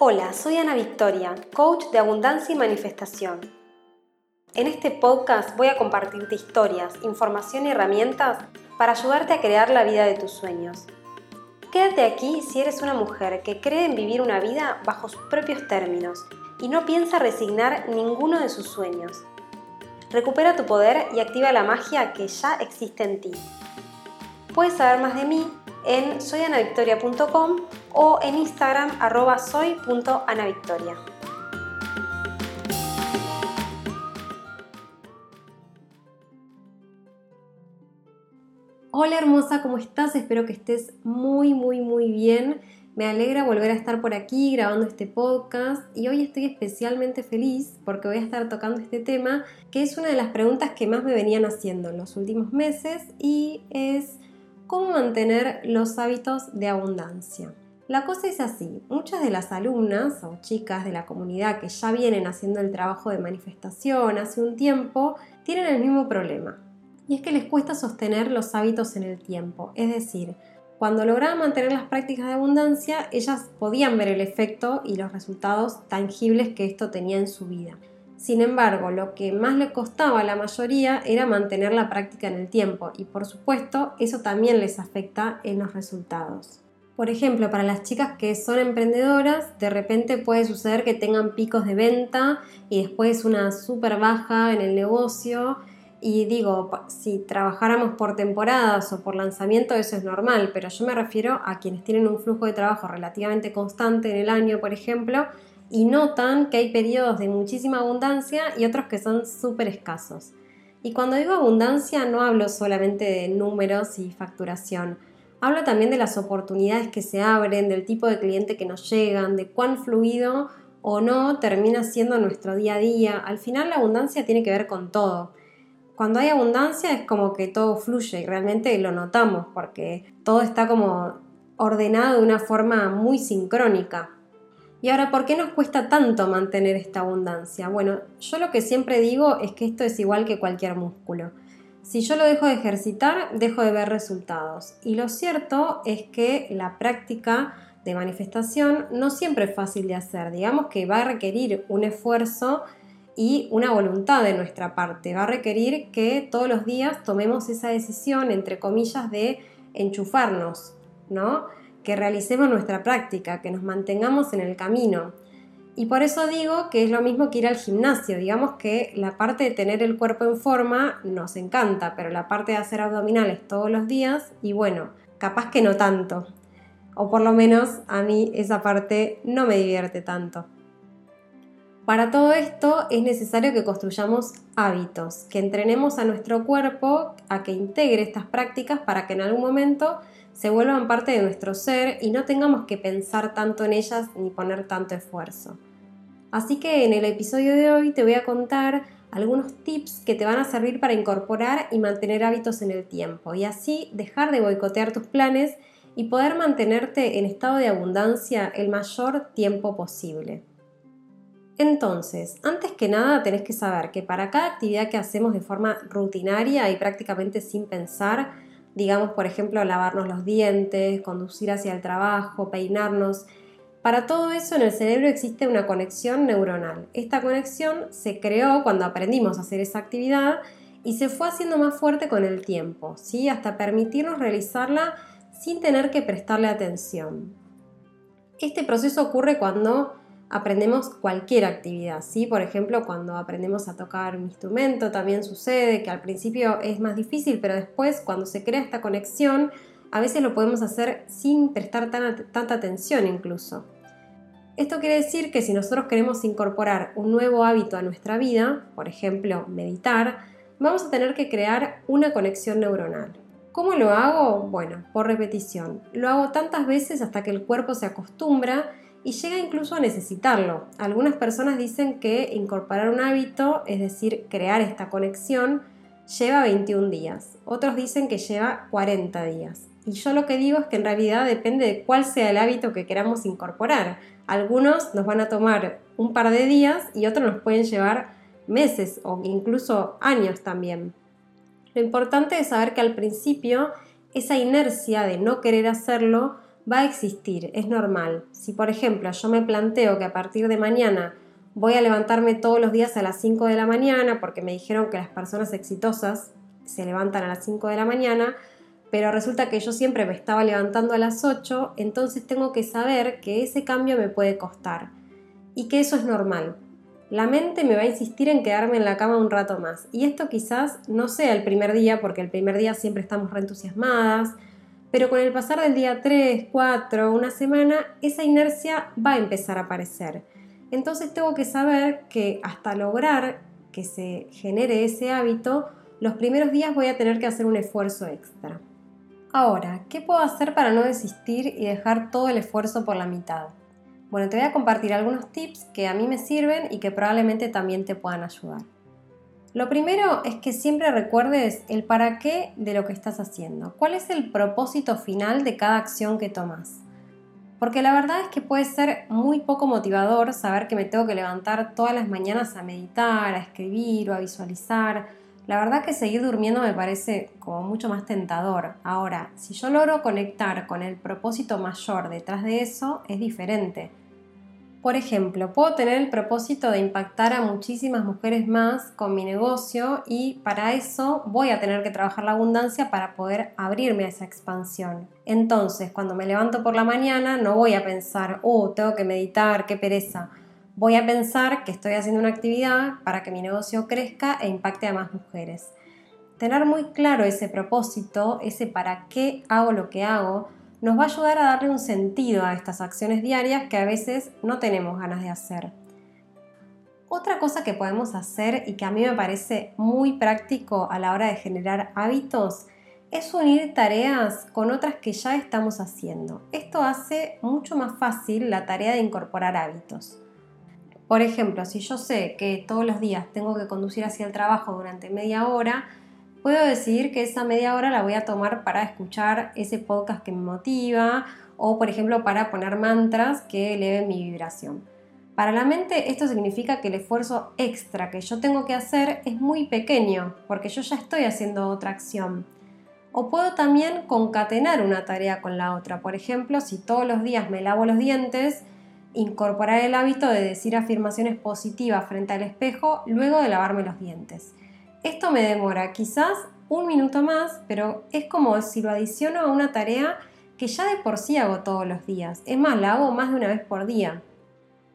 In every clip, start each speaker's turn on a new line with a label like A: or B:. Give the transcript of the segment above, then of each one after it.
A: Hola, soy Ana Victoria, coach de abundancia y manifestación. En este podcast voy a compartirte historias, información y herramientas para ayudarte a crear la vida de tus sueños. Quédate aquí si eres una mujer que cree en vivir una vida bajo sus propios términos y no piensa resignar ninguno de sus sueños. Recupera tu poder y activa la magia que ya existe en ti. Puedes saber más de mí en soyanavictoria.com o en Instagram arroba soy.anavictoria. Hola hermosa, ¿cómo estás? Espero que estés muy, muy, muy bien. Me alegra volver a estar por aquí grabando este podcast y hoy estoy especialmente feliz porque voy a estar tocando este tema que es una de las preguntas que más me venían haciendo en los últimos meses y es cómo mantener los hábitos de abundancia. La cosa es así, muchas de las alumnas o chicas de la comunidad que ya vienen haciendo el trabajo de manifestación hace un tiempo tienen el mismo problema y es que les cuesta sostener los hábitos en el tiempo, es decir, cuando lograban mantener las prácticas de abundancia, ellas podían ver el efecto y los resultados tangibles que esto tenía en su vida. Sin embargo, lo que más le costaba a la mayoría era mantener la práctica en el tiempo y por supuesto eso también les afecta en los resultados. Por ejemplo, para las chicas que son emprendedoras, de repente puede suceder que tengan picos de venta y después una súper baja en el negocio y digo, si trabajáramos por temporadas o por lanzamiento, eso es normal, pero yo me refiero a quienes tienen un flujo de trabajo relativamente constante en el año, por ejemplo, y notan que hay periodos de muchísima abundancia y otros que son súper escasos. Y cuando digo abundancia no hablo solamente de números y facturación, hablo también de las oportunidades que se abren, del tipo de cliente que nos llegan, de cuán fluido o no termina siendo nuestro día a día. Al final la abundancia tiene que ver con todo cuando hay abundancia es como que todo fluye y realmente lo notamos porque todo está como ordenado de una forma muy sincrónica. Y ahora, ¿por qué nos cuesta tanto mantener esta abundancia? Bueno, yo lo que siempre digo es que esto es igual que cualquier músculo. Si yo lo dejo de ejercitar, dejo de ver resultados. Y lo cierto es que la práctica de manifestación no siempre es fácil de hacer. Digamos que va a requerir un esfuerzo y una voluntad de nuestra parte. Va a requerir que todos los días tomemos esa decisión, entre comillas, de enchufarnos, ¿no? Que realicemos nuestra práctica, que nos mantengamos en el camino. Y por eso digo que es lo mismo que ir al gimnasio. Digamos que la parte de tener el cuerpo en forma nos encanta, pero la parte de hacer abdominales todos los días, y bueno, capaz que no tanto. O por lo menos a mí esa parte no me divierte tanto. Para todo esto es necesario que construyamos hábitos, que entrenemos a nuestro cuerpo a que integre estas prácticas para que en algún momento se vuelvan parte de nuestro ser y no tengamos que pensar tanto en ellas ni poner tanto esfuerzo. Así que en el episodio de hoy te voy a contar algunos tips que te van a servir para incorporar y mantener hábitos en el tiempo y así dejar de boicotear tus planes y poder mantenerte en estado de abundancia el mayor tiempo posible. Entonces, antes que nada tenés que saber que para cada actividad que hacemos de forma rutinaria y prácticamente sin pensar, digamos por ejemplo lavarnos los dientes, conducir hacia el trabajo, peinarnos, para todo eso en el cerebro existe una conexión neuronal. Esta conexión se creó cuando aprendimos a hacer esa actividad y se fue haciendo más fuerte con el tiempo, ¿sí? hasta permitirnos realizarla sin tener que prestarle atención. Este proceso ocurre cuando aprendemos cualquier actividad, ¿sí? Por ejemplo, cuando aprendemos a tocar un instrumento también sucede que al principio es más difícil, pero después cuando se crea esta conexión, a veces lo podemos hacer sin prestar tanta atención incluso. Esto quiere decir que si nosotros queremos incorporar un nuevo hábito a nuestra vida, por ejemplo, meditar, vamos a tener que crear una conexión neuronal. ¿Cómo lo hago? Bueno, por repetición. Lo hago tantas veces hasta que el cuerpo se acostumbra y llega incluso a necesitarlo. Algunas personas dicen que incorporar un hábito, es decir, crear esta conexión, lleva 21 días. Otros dicen que lleva 40 días. Y yo lo que digo es que en realidad depende de cuál sea el hábito que queramos incorporar. Algunos nos van a tomar un par de días y otros nos pueden llevar meses o incluso años también. Lo importante es saber que al principio esa inercia de no querer hacerlo va a existir, es normal. Si por ejemplo yo me planteo que a partir de mañana voy a levantarme todos los días a las 5 de la mañana porque me dijeron que las personas exitosas se levantan a las 5 de la mañana, pero resulta que yo siempre me estaba levantando a las 8, entonces tengo que saber que ese cambio me puede costar y que eso es normal. La mente me va a insistir en quedarme en la cama un rato más y esto quizás no sea el primer día porque el primer día siempre estamos reentusiasmadas, pero con el pasar del día 3, 4, una semana, esa inercia va a empezar a aparecer. Entonces tengo que saber que hasta lograr que se genere ese hábito, los primeros días voy a tener que hacer un esfuerzo extra. Ahora, ¿qué puedo hacer para no desistir y dejar todo el esfuerzo por la mitad? Bueno, te voy a compartir algunos tips que a mí me sirven y que probablemente también te puedan ayudar. Lo primero es que siempre recuerdes el para qué de lo que estás haciendo. ¿Cuál es el propósito final de cada acción que tomas? Porque la verdad es que puede ser muy poco motivador saber que me tengo que levantar todas las mañanas a meditar, a escribir o a visualizar. La verdad que seguir durmiendo me parece como mucho más tentador. Ahora, si yo logro conectar con el propósito mayor detrás de eso, es diferente. Por ejemplo, puedo tener el propósito de impactar a muchísimas mujeres más con mi negocio y para eso voy a tener que trabajar la abundancia para poder abrirme a esa expansión. Entonces, cuando me levanto por la mañana, no voy a pensar, oh, tengo que meditar, qué pereza. Voy a pensar que estoy haciendo una actividad para que mi negocio crezca e impacte a más mujeres. Tener muy claro ese propósito, ese para qué hago lo que hago, nos va a ayudar a darle un sentido a estas acciones diarias que a veces no tenemos ganas de hacer. Otra cosa que podemos hacer y que a mí me parece muy práctico a la hora de generar hábitos es unir tareas con otras que ya estamos haciendo. Esto hace mucho más fácil la tarea de incorporar hábitos. Por ejemplo, si yo sé que todos los días tengo que conducir hacia el trabajo durante media hora, puedo decidir que esa media hora la voy a tomar para escuchar ese podcast que me motiva o, por ejemplo, para poner mantras que eleven mi vibración. Para la mente esto significa que el esfuerzo extra que yo tengo que hacer es muy pequeño porque yo ya estoy haciendo otra acción. O puedo también concatenar una tarea con la otra. Por ejemplo, si todos los días me lavo los dientes, incorporar el hábito de decir afirmaciones positivas frente al espejo luego de lavarme los dientes. Esto me demora quizás un minuto más, pero es como si lo adiciono a una tarea que ya de por sí hago todos los días. Es más, la hago más de una vez por día.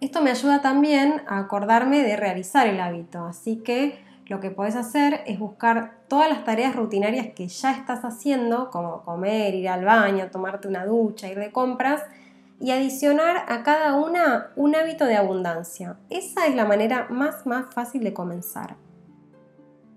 A: Esto me ayuda también a acordarme de realizar el hábito, así que lo que puedes hacer es buscar todas las tareas rutinarias que ya estás haciendo, como comer, ir al baño, tomarte una ducha, ir de compras, y adicionar a cada una un hábito de abundancia. Esa es la manera más más fácil de comenzar.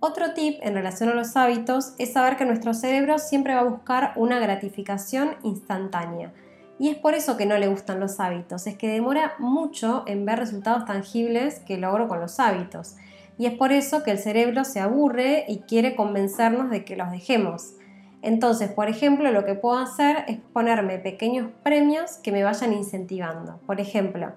A: Otro tip en relación a los hábitos es saber que nuestro cerebro siempre va a buscar una gratificación instantánea. Y es por eso que no le gustan los hábitos, es que demora mucho en ver resultados tangibles que logro con los hábitos. Y es por eso que el cerebro se aburre y quiere convencernos de que los dejemos. Entonces, por ejemplo, lo que puedo hacer es ponerme pequeños premios que me vayan incentivando. Por ejemplo,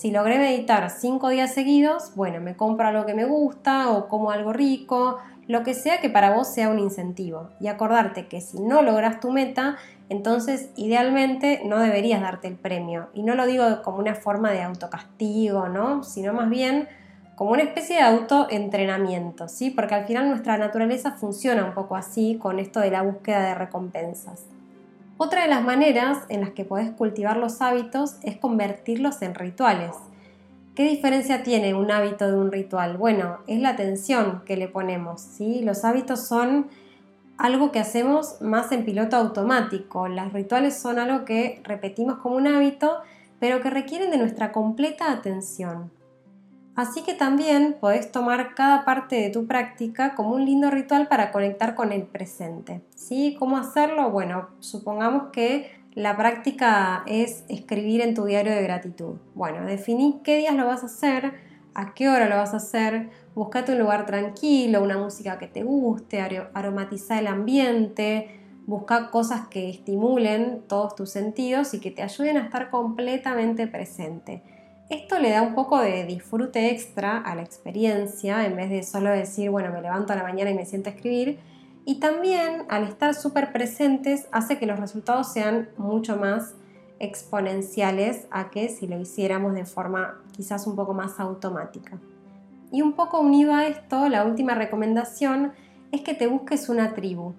A: si logré meditar cinco días seguidos, bueno, me compro algo que me gusta o como algo rico, lo que sea que para vos sea un incentivo. Y acordarte que si no logras tu meta, entonces idealmente no deberías darte el premio. Y no lo digo como una forma de autocastigo, ¿no? Sino más bien como una especie de autoentrenamiento, ¿sí? Porque al final nuestra naturaleza funciona un poco así con esto de la búsqueda de recompensas. Otra de las maneras en las que podés cultivar los hábitos es convertirlos en rituales. ¿Qué diferencia tiene un hábito de un ritual? Bueno, es la atención que le ponemos. ¿sí? Los hábitos son algo que hacemos más en piloto automático. Los rituales son algo que repetimos como un hábito, pero que requieren de nuestra completa atención. Así que también podés tomar cada parte de tu práctica como un lindo ritual para conectar con el presente. ¿Sí? ¿Cómo hacerlo? Bueno, supongamos que la práctica es escribir en tu diario de gratitud. Bueno, definí qué días lo vas a hacer, a qué hora lo vas a hacer, buscate un lugar tranquilo, una música que te guste, aromatiza el ambiente, busca cosas que estimulen todos tus sentidos y que te ayuden a estar completamente presente. Esto le da un poco de disfrute extra a la experiencia, en vez de solo decir, bueno, me levanto a la mañana y me siento a escribir. Y también, al estar súper presentes, hace que los resultados sean mucho más exponenciales a que si lo hiciéramos de forma quizás un poco más automática. Y un poco unido a esto, la última recomendación es que te busques una tribu,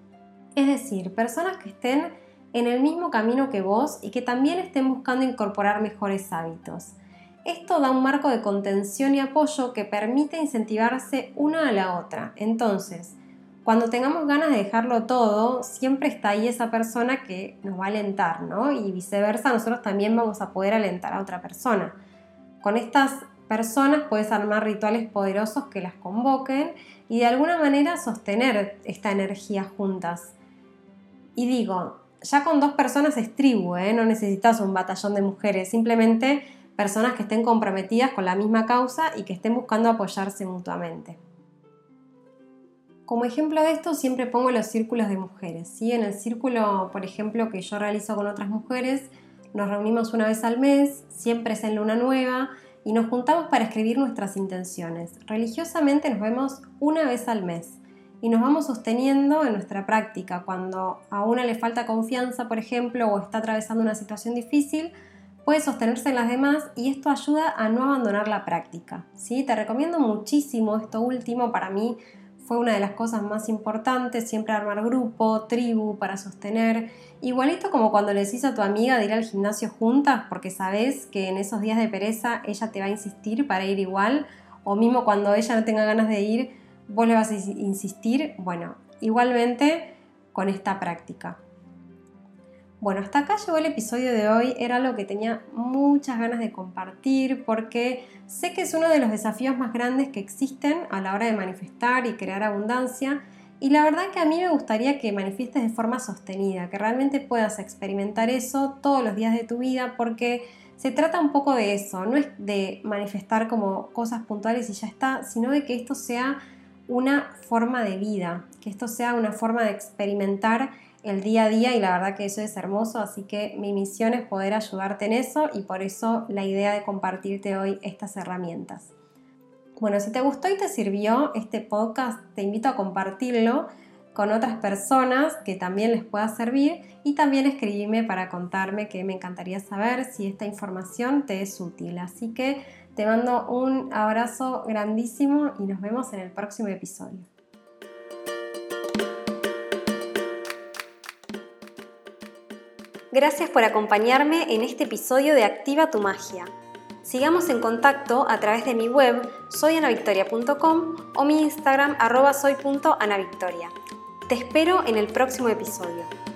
A: es decir, personas que estén en el mismo camino que vos y que también estén buscando incorporar mejores hábitos. Esto da un marco de contención y apoyo que permite incentivarse una a la otra. Entonces, cuando tengamos ganas de dejarlo todo, siempre está ahí esa persona que nos va a alentar, ¿no? Y viceversa, nosotros también vamos a poder alentar a otra persona. Con estas personas puedes armar rituales poderosos que las convoquen y de alguna manera sostener esta energía juntas. Y digo, ya con dos personas es tribu, ¿eh? no necesitas un batallón de mujeres, simplemente personas que estén comprometidas con la misma causa y que estén buscando apoyarse mutuamente. Como ejemplo de esto siempre pongo los círculos de mujeres. ¿sí? En el círculo, por ejemplo, que yo realizo con otras mujeres, nos reunimos una vez al mes, siempre es en luna nueva, y nos juntamos para escribir nuestras intenciones. Religiosamente nos vemos una vez al mes y nos vamos sosteniendo en nuestra práctica. Cuando a una le falta confianza, por ejemplo, o está atravesando una situación difícil, puede sostenerse en las demás y esto ayuda a no abandonar la práctica. ¿sí? Te recomiendo muchísimo esto último, para mí fue una de las cosas más importantes, siempre armar grupo, tribu para sostener. Igualito como cuando le decís a tu amiga de ir al gimnasio juntas, porque sabes que en esos días de pereza ella te va a insistir para ir igual, o mismo cuando ella no tenga ganas de ir, vos le vas a insistir. Bueno, igualmente con esta práctica. Bueno, hasta acá llegó el episodio de hoy. Era algo que tenía muchas ganas de compartir porque sé que es uno de los desafíos más grandes que existen a la hora de manifestar y crear abundancia. Y la verdad que a mí me gustaría que manifiestes de forma sostenida, que realmente puedas experimentar eso todos los días de tu vida porque se trata un poco de eso, no es de manifestar como cosas puntuales y ya está, sino de que esto sea una forma de vida, que esto sea una forma de experimentar el día a día y la verdad que eso es hermoso, así que mi misión es poder ayudarte en eso y por eso la idea de compartirte hoy estas herramientas. Bueno, si te gustó y te sirvió este podcast, te invito a compartirlo con otras personas que también les pueda servir y también escribirme para contarme que me encantaría saber si esta información te es útil. Así que te mando un abrazo grandísimo y nos vemos en el próximo episodio. Gracias por acompañarme en este episodio de Activa tu Magia. Sigamos en contacto a través de mi web soyanavictoria.com o mi Instagram arroba soy.anavictoria. Te espero en el próximo episodio.